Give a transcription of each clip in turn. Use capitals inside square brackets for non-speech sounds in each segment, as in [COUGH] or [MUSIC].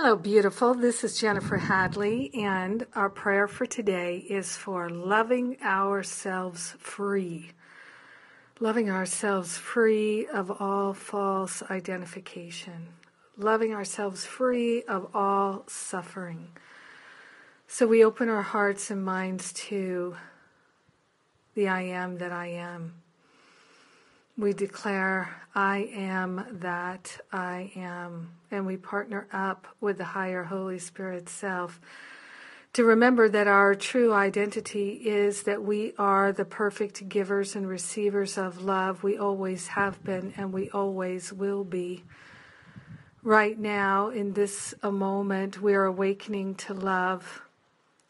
Hello, beautiful. This is Jennifer Hadley, and our prayer for today is for loving ourselves free. Loving ourselves free of all false identification. Loving ourselves free of all suffering. So we open our hearts and minds to the I am that I am. We declare, I am that I am. And we partner up with the higher Holy Spirit self to remember that our true identity is that we are the perfect givers and receivers of love. We always have been and we always will be. Right now, in this moment, we're awakening to love.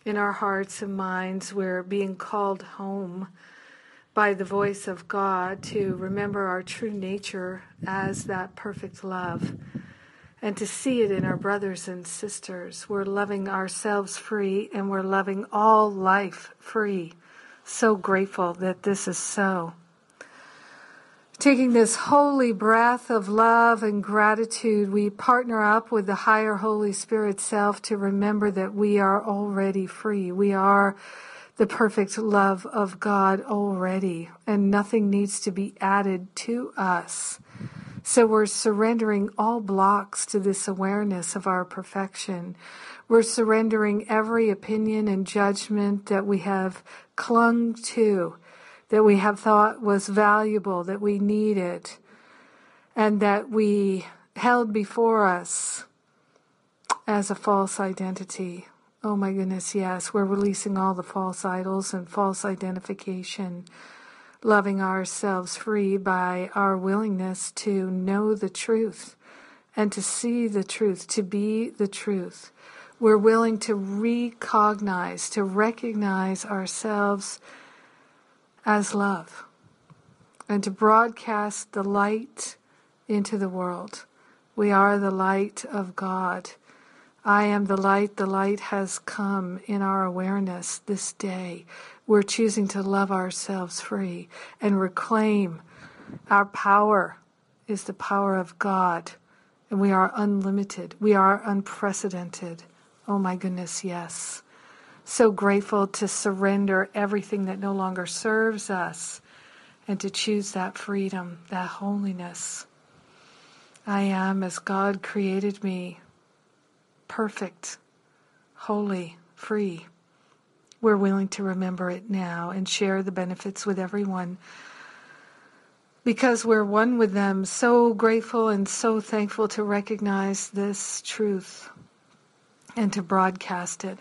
In our hearts and minds, we're being called home by the voice of God to remember our true nature as that perfect love and to see it in our brothers and sisters. We're loving ourselves free and we're loving all life free. So grateful that this is so. Taking this holy breath of love and gratitude, we partner up with the higher Holy Spirit self to remember that we are already free. We are the perfect love of God already, and nothing needs to be added to us. So we're surrendering all blocks to this awareness of our perfection. We're surrendering every opinion and judgment that we have clung to, that we have thought was valuable, that we needed, and that we held before us as a false identity. Oh my goodness, yes. We're releasing all the false idols and false identification, loving ourselves free by our willingness to know the truth and to see the truth, to be the truth. We're willing to recognize, to recognize ourselves as love and to broadcast the light into the world. We are the light of God. I am the light. The light has come in our awareness this day. We're choosing to love ourselves free and reclaim our power is the power of God. And we are unlimited. We are unprecedented. Oh my goodness, yes. So grateful to surrender everything that no longer serves us and to choose that freedom, that holiness. I am as God created me perfect, holy, free. We're willing to remember it now and share the benefits with everyone because we're one with them. So grateful and so thankful to recognize this truth and to broadcast it.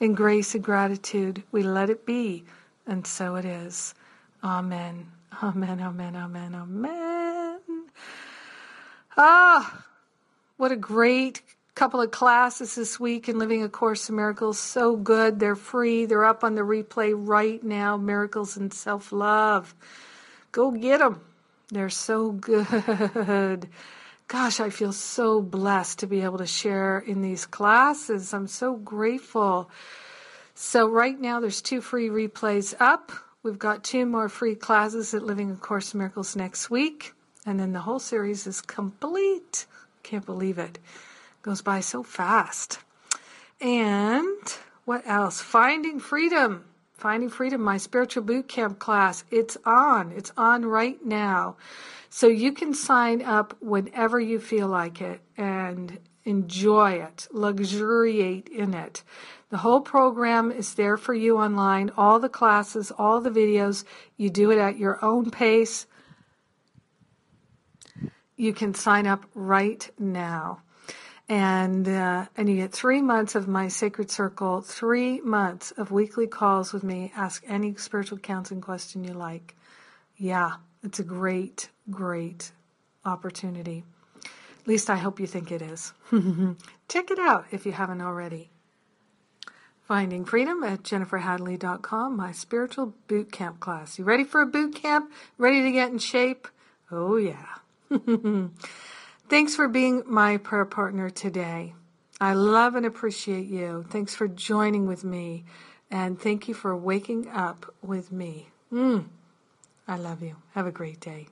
In grace and gratitude, we let it be, and so it is. Amen. Amen, amen, amen, amen. Ah, what a great couple of classes this week in Living A Course in Miracles. So good. They're free. They're up on the replay right now. Miracles and Self Love. Go get them. They're so good. Gosh, I feel so blessed to be able to share in these classes. I'm so grateful. So, right now, there's two free replays up. We've got two more free classes at Living A Course in Miracles next week. And then the whole series is complete. Can't believe it. Goes by so fast. And what else? Finding Freedom. Finding Freedom, my spiritual boot camp class. It's on. It's on right now. So you can sign up whenever you feel like it and enjoy it, luxuriate in it. The whole program is there for you online, all the classes, all the videos. You do it at your own pace. You can sign up right now and uh, and you get three months of my sacred circle, three months of weekly calls with me. Ask any spiritual counseling question you like. Yeah, it's a great, great opportunity. At least I hope you think it is. [LAUGHS] Check it out if you haven't already. Finding Freedom at jenniferhadley.com, my spiritual boot camp class. You ready for a boot camp? Ready to get in shape? Oh, yeah. [LAUGHS] Thanks for being my prayer partner today. I love and appreciate you. Thanks for joining with me. And thank you for waking up with me. Mm. I love you. Have a great day.